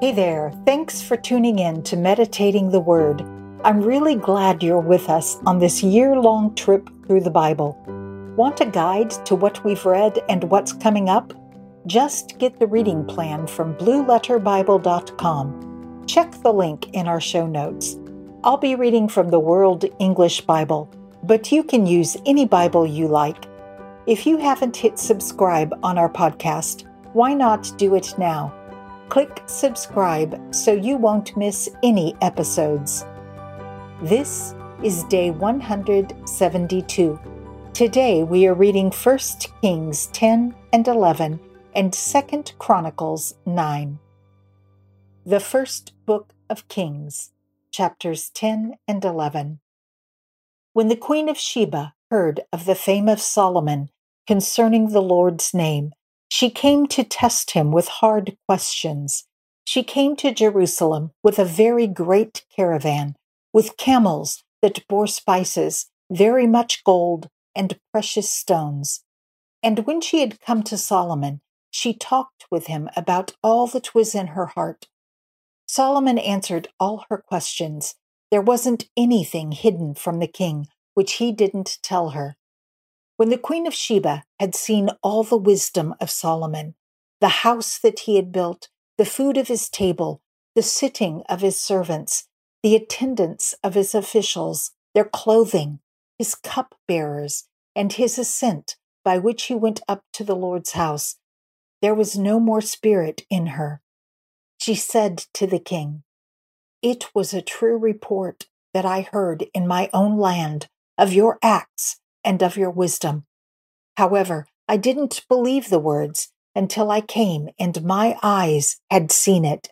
Hey there, thanks for tuning in to Meditating the Word. I'm really glad you're with us on this year long trip through the Bible. Want a guide to what we've read and what's coming up? Just get the reading plan from blueletterbible.com. Check the link in our show notes. I'll be reading from the World English Bible, but you can use any Bible you like. If you haven't hit subscribe on our podcast, why not do it now? Click subscribe so you won't miss any episodes. This is day 172. Today we are reading 1 Kings 10 and 11 and 2 Chronicles 9. The first book of Kings, chapters 10 and 11. When the Queen of Sheba heard of the fame of Solomon concerning the Lord's name, she came to test him with hard questions. She came to Jerusalem with a very great caravan, with camels that bore spices, very much gold, and precious stones. And when she had come to Solomon, she talked with him about all that was in her heart. Solomon answered all her questions. There wasn't anything hidden from the king which he didn't tell her. When the Queen of Sheba had seen all the wisdom of Solomon, the house that he had built, the food of his table, the sitting of his servants, the attendance of his officials, their clothing, his cup bearers, and his ascent by which he went up to the Lord's house, there was no more spirit in her. She said to the king, It was a true report that I heard in my own land of your acts and of your wisdom. However, I didn't believe the words until I came and my eyes had seen it.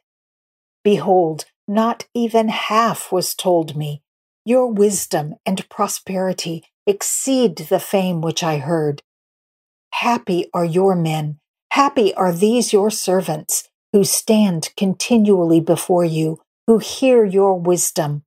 Behold, not even half was told me. Your wisdom and prosperity exceed the fame which I heard. Happy are your men, happy are these your servants, who stand continually before you, who hear your wisdom.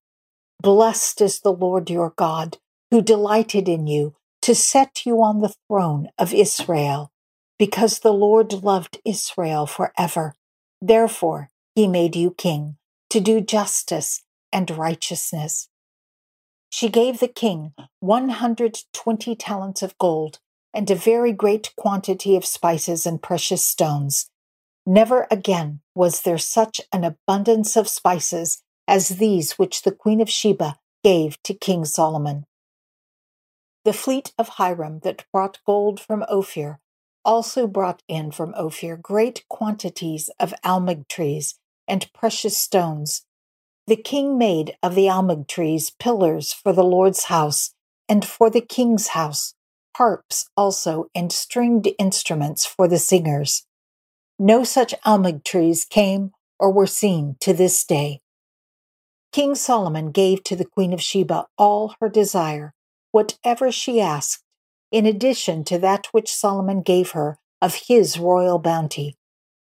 Blessed is the Lord your God, who delighted in you to set you on the throne of Israel, because the Lord loved Israel forever. Therefore, he made you king to do justice and righteousness. She gave the king 120 talents of gold and a very great quantity of spices and precious stones. Never again was there such an abundance of spices as these which the Queen of Sheba gave to King Solomon. The fleet of Hiram that brought gold from Ophir also brought in from Ophir great quantities of almug trees and precious stones. The king made of the almug trees pillars for the Lord's house and for the king's house, harps also and stringed instruments for the singers. No such almug trees came or were seen to this day. King Solomon gave to the Queen of Sheba all her desire whatever she asked, in addition to that which Solomon gave her of his royal bounty.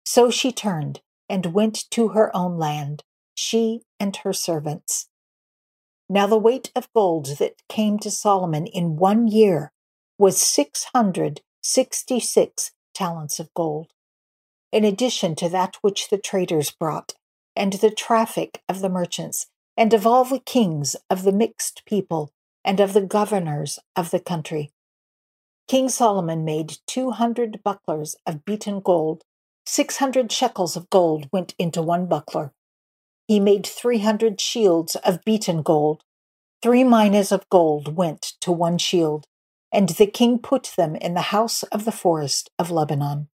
So she turned and went to her own land, she and her servants. Now the weight of gold that came to Solomon in one year was 666 talents of gold, in addition to that which the traders brought, and the traffic of the merchants, and of all the kings of the mixed people and of the governors of the country. King Solomon made 200 bucklers of beaten gold. 600 shekels of gold went into one buckler. He made 300 shields of beaten gold. Three minas of gold went to one shield, and the king put them in the house of the forest of Lebanon.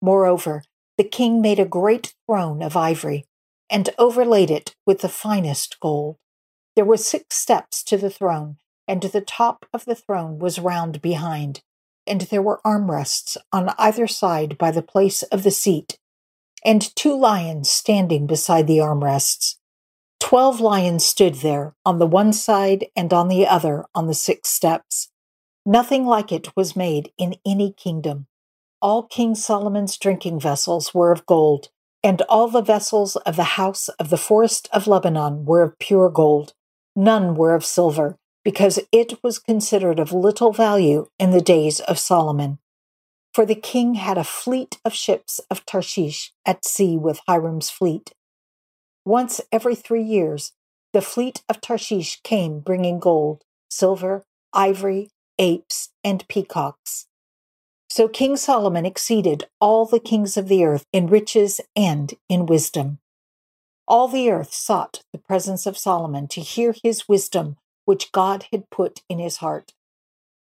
Moreover, the king made a great throne of ivory, and overlaid it with the finest gold. There were six steps to the throne, and the top of the throne was round behind, and there were armrests on either side by the place of the seat, and two lions standing beside the armrests. Twelve lions stood there on the one side and on the other on the six steps. Nothing like it was made in any kingdom. All King Solomon's drinking vessels were of gold, and all the vessels of the house of the forest of Lebanon were of pure gold. None were of silver, because it was considered of little value in the days of Solomon. For the king had a fleet of ships of Tarshish at sea with Hiram's fleet. Once every three years, the fleet of Tarshish came bringing gold, silver, ivory, apes, and peacocks. So King Solomon exceeded all the kings of the earth in riches and in wisdom. All the earth sought the presence of Solomon to hear his wisdom, which God had put in his heart.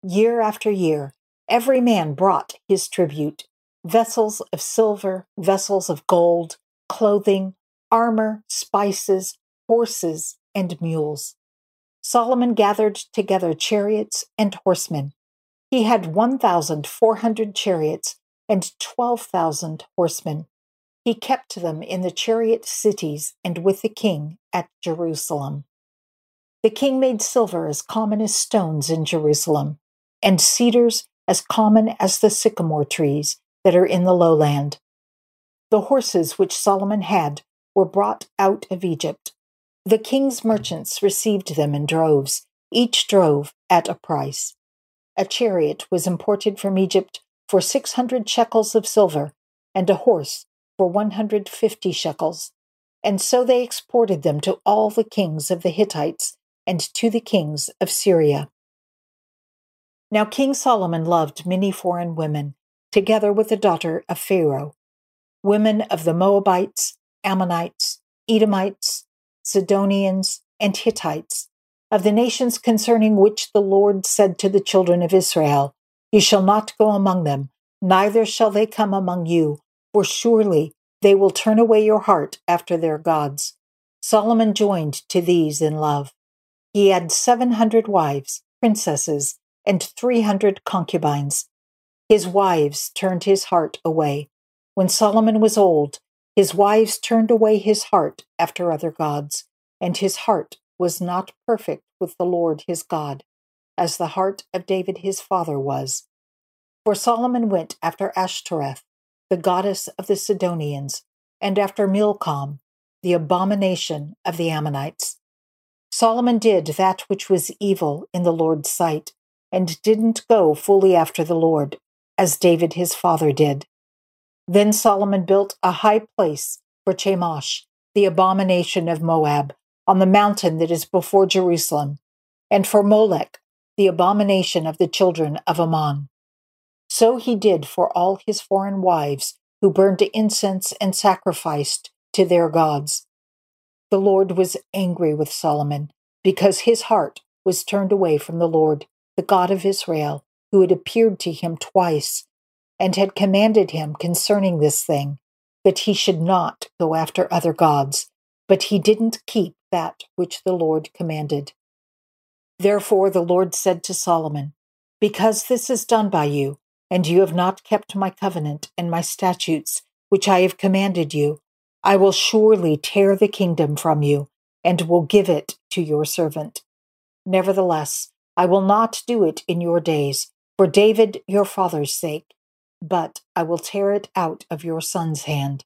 Year after year, every man brought his tribute vessels of silver, vessels of gold, clothing, armor, spices, horses, and mules. Solomon gathered together chariots and horsemen. He had 1,400 chariots and 12,000 horsemen. He kept them in the chariot cities and with the king at Jerusalem. The king made silver as common as stones in Jerusalem, and cedars as common as the sycamore trees that are in the lowland. The horses which Solomon had were brought out of Egypt. The king's merchants received them in droves, each drove at a price. A chariot was imported from Egypt for 600 shekels of silver, and a horse for 150 shekels. And so they exported them to all the kings of the Hittites and to the kings of Syria. Now King Solomon loved many foreign women, together with the daughter of Pharaoh, women of the Moabites, Ammonites, Edomites, Sidonians, and Hittites, of the nations concerning which the Lord said to the children of Israel, You shall not go among them, neither shall they come among you, for surely they will turn away your heart after their gods. Solomon joined to these in love. He had seven hundred wives, princesses, and three hundred concubines. His wives turned his heart away. When Solomon was old, his wives turned away his heart after other gods, and his heart was not perfect with the Lord his God, as the heart of David his father was. For Solomon went after Ashtoreth, the goddess of the Sidonians, and after Milcom, the abomination of the Ammonites. Solomon did that which was evil in the Lord's sight, and didn't go fully after the Lord, as David his father did. Then Solomon built a high place for Chemosh, the abomination of Moab, on the mountain that is before Jerusalem, and for Molech, the abomination of the children of Ammon. So he did for all his foreign wives who burned incense and sacrificed to their gods. The Lord was angry with Solomon because his heart was turned away from the Lord, the God of Israel, who had appeared to him twice and had commanded him concerning this thing, that he should not go after other gods, but he didn't keep that which the Lord commanded. Therefore the Lord said to Solomon, Because this is done by you, and you have not kept my covenant and my statutes, which I have commanded you, I will surely tear the kingdom from you, and will give it to your servant. Nevertheless, I will not do it in your days, for David your father's sake, but I will tear it out of your son's hand.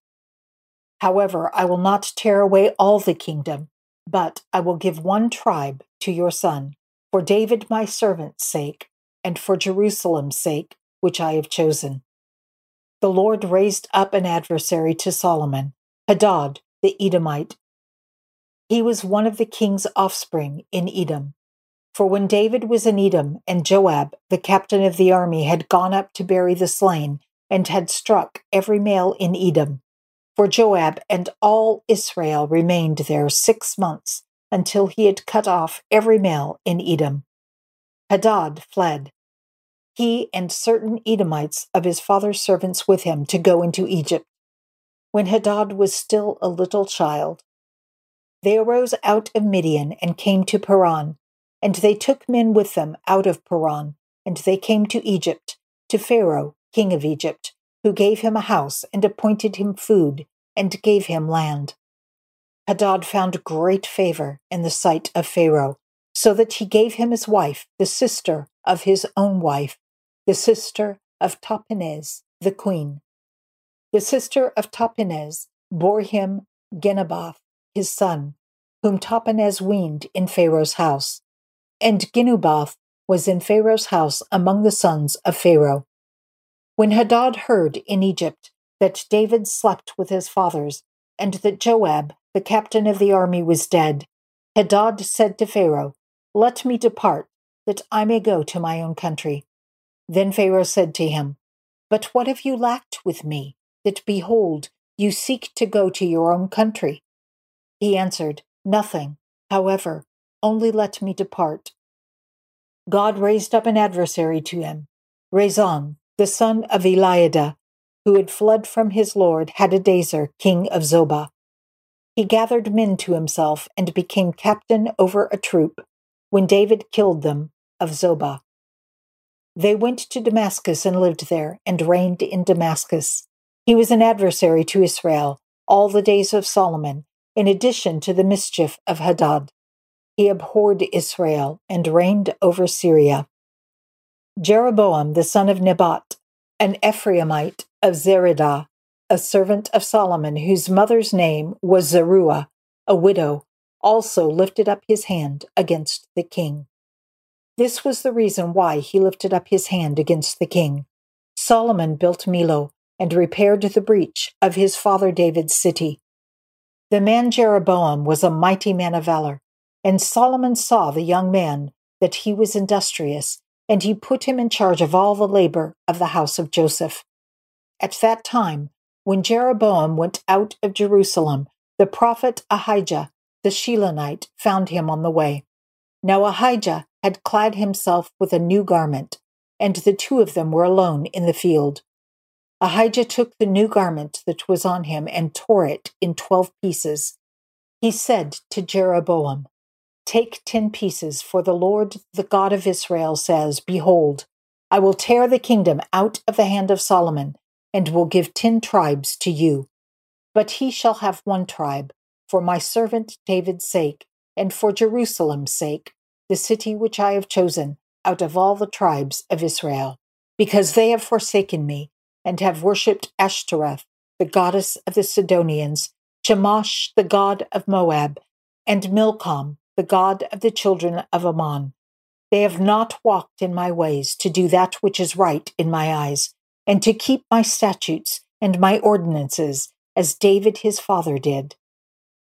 However, I will not tear away all the kingdom, but I will give one tribe to your son, for David my servant's sake, and for Jerusalem's sake, which I have chosen. The Lord raised up an adversary to Solomon, Hadad the Edomite. He was one of the king's offspring in Edom. For when David was in Edom, and Joab, the captain of the army, had gone up to bury the slain, and had struck every male in Edom, for Joab and all Israel remained there six months, until he had cut off every male in Edom. Hadad fled, he and certain Edomites of his father's servants with him, to go into Egypt. When Hadad was still a little child, they arose out of Midian and came to Paran and they took men with them out of Paran, and they came to Egypt, to Pharaoh, king of Egypt, who gave him a house and appointed him food, and gave him land. Hadad found great favor in the sight of Pharaoh, so that he gave him his wife, the sister of his own wife, the sister of Tahpenes, the queen. The sister of Tahpenes bore him Genubath, his son, whom Tahpenes weaned in Pharaoh's house. And Genubath was in Pharaoh's house among the sons of Pharaoh. When Hadad heard in Egypt that David slept with his fathers, and that Joab, the captain of the army, was dead, Hadad said to Pharaoh, Let me depart, that I may go to my own country. Then Pharaoh said to him, But what have you lacked with me, that behold, you seek to go to your own country? He answered, Nothing, however, only let me depart. God raised up an adversary to him, Rezon, the son of Eliada, who had fled from his lord Hadadezer, king of Zobah. He gathered men to himself and became captain over a troop when David killed them of Zobah. They went to Damascus and lived there and reigned in Damascus. He was an adversary to Israel all the days of Solomon, in addition to the mischief of Hadad. He abhorred Israel and reigned over Syria. Jeroboam the son of Nebat, an Ephraimite of Zeredah, a servant of Solomon, whose mother's name was Zeruah, a widow, also lifted up his hand against the king. This was the reason why he lifted up his hand against the king. Solomon built Millo and repaired the breach of his father David's city. The man Jeroboam was a mighty man of valor, and Solomon saw the young man that he was industrious, and he put him in charge of all the labor of the house of Joseph. At that time, when Jeroboam went out of Jerusalem, the prophet Ahijah the Shilonite found him on the way. Now Ahijah had clad himself with a new garment, and the two of them were alone in the field. Ahijah took the new garment that was on him and tore it in twelve pieces. He said to Jeroboam, Take ten pieces, for the Lord, the God of Israel, says, Behold, I will tear the kingdom out of the hand of Solomon, and will give ten tribes to you. But he shall have one tribe, for my servant David's sake, and for Jerusalem's sake, the city which I have chosen out of all the tribes of Israel, because they have forsaken me and have worshipped Ashtoreth, the goddess of the Sidonians, Chemosh, the god of Moab, and Milcom, the god of the children of Ammon. They have not walked in my ways to do that which is right in my eyes, and to keep my statutes and my ordinances, as David his father did.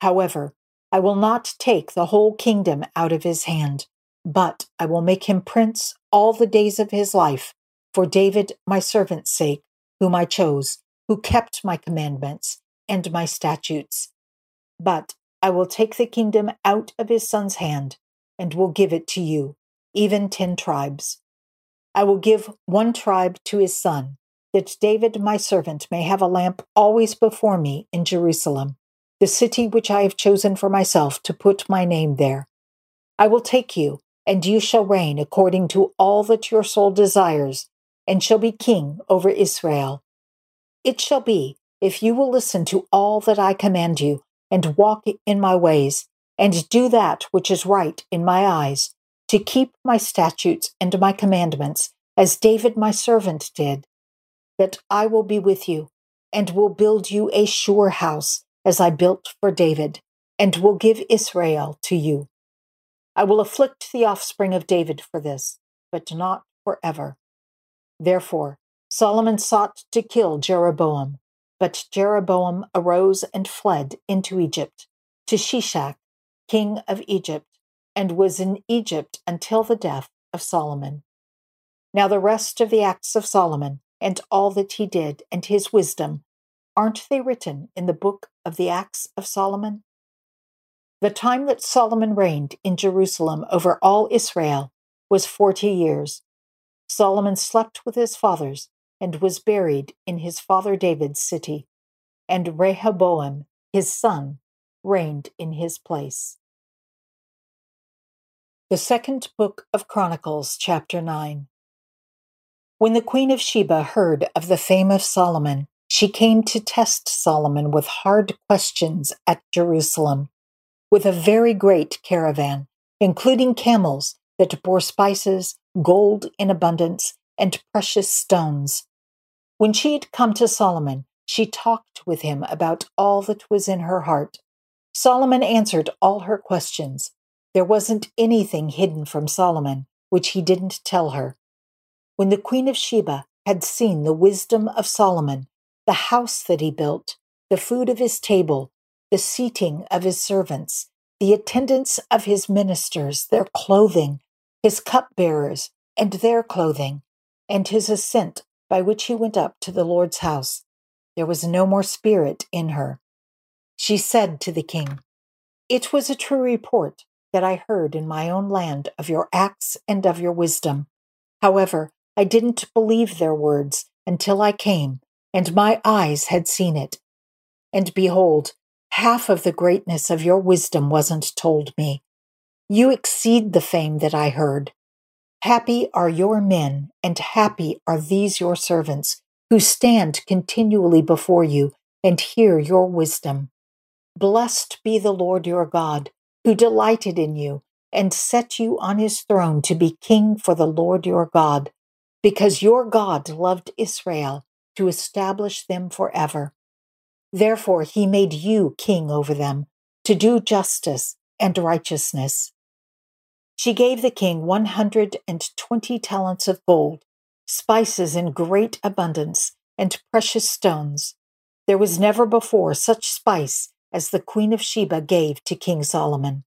However, I will not take the whole kingdom out of his hand, but I will make him prince all the days of his life, for David my servant's sake, whom I chose, who kept my commandments and my statutes. But I will take the kingdom out of his son's hand, and will give it to you, even ten tribes. I will give one tribe to his son, that David my servant may have a lamp always before me in Jerusalem the city which I have chosen for myself to put my name there. I will take you, and you shall reign according to all that your soul desires, and shall be king over Israel. It shall be, if you will listen to all that I command you, and walk in my ways, and do that which is right in my eyes, to keep my statutes and my commandments, as David my servant did, that I will be with you, and will build you a sure house as I built for David, and will give Israel to you. I will afflict the offspring of David for this, but not forever. Therefore, Solomon sought to kill Jeroboam, but Jeroboam arose and fled into Egypt, to Shishak, king of Egypt, and was in Egypt until the death of Solomon. Now, the rest of the acts of Solomon, and all that he did, and his wisdom, Aren't they written in the book of the Acts of Solomon? The time that Solomon reigned in Jerusalem over all Israel was forty years. Solomon slept with his fathers and was buried in his father David's city, and Rehoboam, his son, reigned in his place. The Second Book of Chronicles, Chapter 9. When the Queen of Sheba heard of the fame of Solomon, she came to test Solomon with hard questions at Jerusalem, with a very great caravan, including camels that bore spices, gold in abundance, and precious stones. When she had come to Solomon, she talked with him about all that was in her heart. Solomon answered all her questions. There wasn't anything hidden from Solomon which he didn't tell her. When the queen of Sheba had seen the wisdom of Solomon, the house that he built, the food of his table, the seating of his servants, the attendance of his ministers, their clothing, his cupbearers, and their clothing, and his ascent by which he went up to the Lord's house. There was no more spirit in her. She said to the king, It was a true report that I heard in my own land of your acts and of your wisdom. However, I didn't believe their words until I came, and my eyes had seen it. And behold, half of the greatness of your wisdom wasn't told me. You exceed the fame that I heard. Happy are your men, and happy are these your servants, who stand continually before you and hear your wisdom. Blessed be the Lord your God, who delighted in you and set you on his throne to be king for the Lord your God, because your God loved Israel to establish them forever. Therefore, he made you king over them, to do justice and righteousness. She gave the king 120 talents of gold, spices in great abundance, and precious stones. There was never before such spice as the queen of Sheba gave to King Solomon.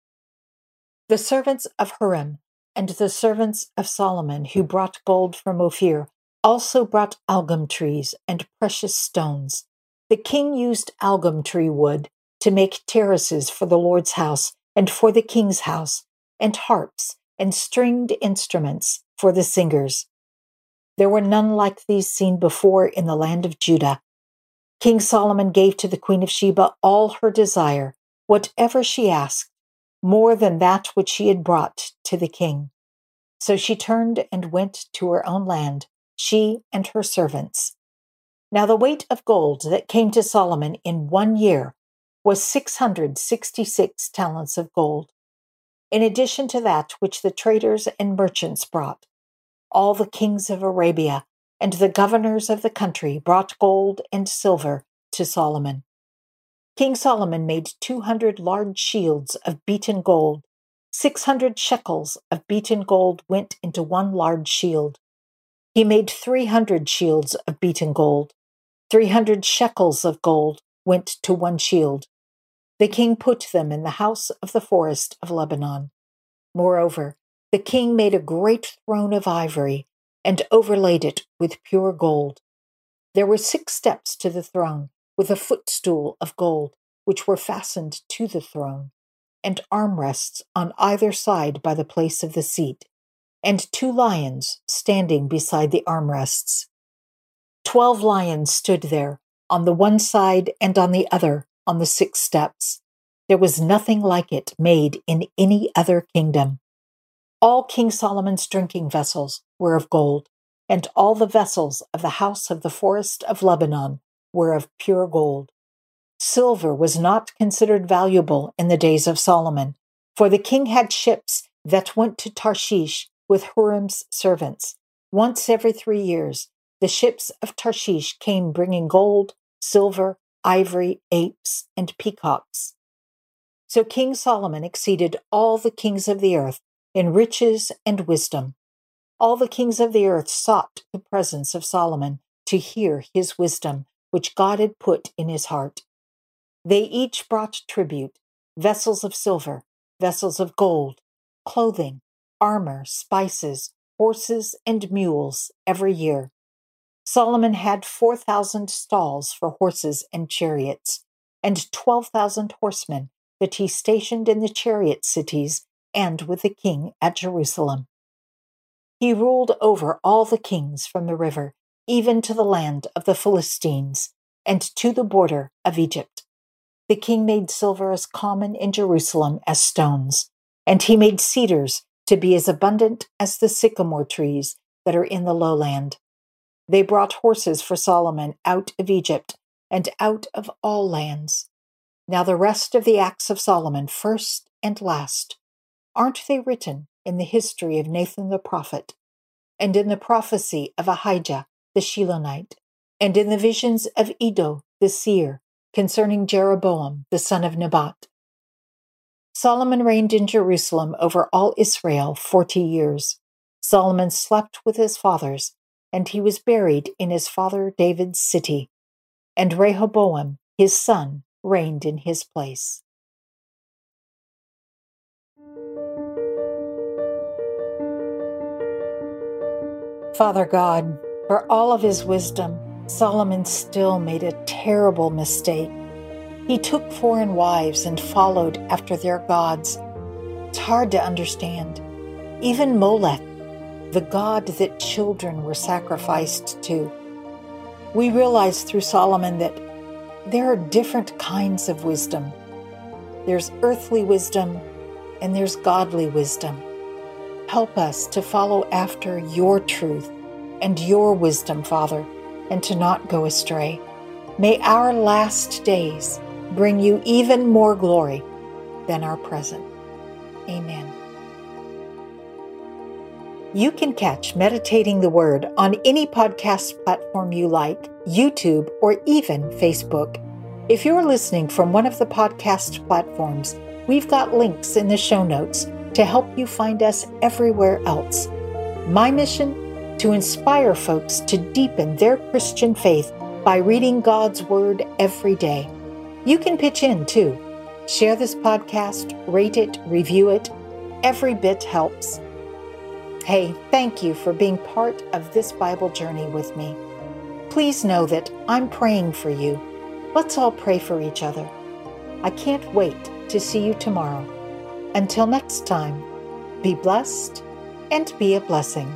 The servants of Hiram and the servants of Solomon who brought gold from Ophir also brought algum trees and precious stones. The king used algum tree wood to make terraces for the Lord's house and for the king's house, and harps and stringed instruments for the singers. There were none like these seen before in the land of Judah. King Solomon gave to the queen of Sheba all her desire, whatever she asked, more than that which she had brought to the king. So she turned and went to her own land, she and her servants. Now the weight of gold that came to Solomon in one year was 666 talents of gold in addition to that which the traders and merchants brought. All the kings of Arabia and the governors of the country brought gold and silver to Solomon. King Solomon made 200 large shields of beaten gold. 600 shekels of beaten gold went into one large shield. He made 300 shields of beaten gold. 300 shekels of gold went to one shield. The king put them in the house of the forest of Lebanon. Moreover, the king made a great throne of ivory and overlaid it with pure gold. There were six steps to the throne, with a footstool of gold, which were fastened to the throne, and armrests on either side by the place of the seat, and two lions standing beside the armrests. Twelve lions stood there, on the one side and on the other, on the six steps. There was nothing like it made in any other kingdom. All King Solomon's drinking vessels were of gold, and all the vessels of the house of the forest of Lebanon were of pure gold. Silver was not considered valuable in the days of Solomon, for the king had ships that went to Tarshish with Hiram's servants. Once every three years, the ships of Tarshish came bringing gold, silver, ivory, apes, and peacocks. So King Solomon exceeded all the kings of the earth in riches and wisdom. All the kings of the earth sought the presence of Solomon to hear his wisdom, which God had put in his heart. They each brought tribute vessels of silver, vessels of gold, clothing, armor, spices, horses, and mules every year. Solomon had 4,000 stalls for horses and chariots, and 12,000 horsemen that he stationed in the chariot cities and with the king at Jerusalem. He ruled over all the kings from the river, even to the land of the Philistines, and to the border of Egypt. The king made silver as common in Jerusalem as stones, and he made cedars to be as abundant as the sycamore trees that are in the lowland. They brought horses for Solomon out of Egypt and out of all lands. Now, the rest of the acts of Solomon, first and last, aren't they written in the history of Nathan the prophet, and in the prophecy of Ahijah the Shilonite, and in the visions of Iddo the seer concerning Jeroboam the son of Nebat? Solomon reigned in Jerusalem over all Israel forty years. Solomon slept with his fathers and he was buried in his father David's city. And Rehoboam, his son, reigned in his place. Father God, for all of his wisdom, Solomon still made a terrible mistake. He took foreign wives and followed after their gods. It's hard to understand. Even Molech, the god that children were sacrificed to. We realize through Solomon that there are different kinds of wisdom. There's earthly wisdom and there's godly wisdom. Help us to follow after your truth and your wisdom, Father, and to not go astray. May our last days bring you even more glory than our present. Amen. You can catch Meditating the Word on any podcast platform you like, YouTube, or even Facebook. If you're listening from one of the podcast platforms, we've got links in the show notes to help you find us everywhere else. My mission? To inspire folks to deepen their Christian faith by reading God's Word every day. You can pitch in too. Share this podcast, rate it, review it. Every bit helps. Hey, thank you for being part of this Bible journey with me. Please know that I'm praying for you. Let's all pray for each other. I can't wait to see you tomorrow. Until next time, be blessed and be a blessing.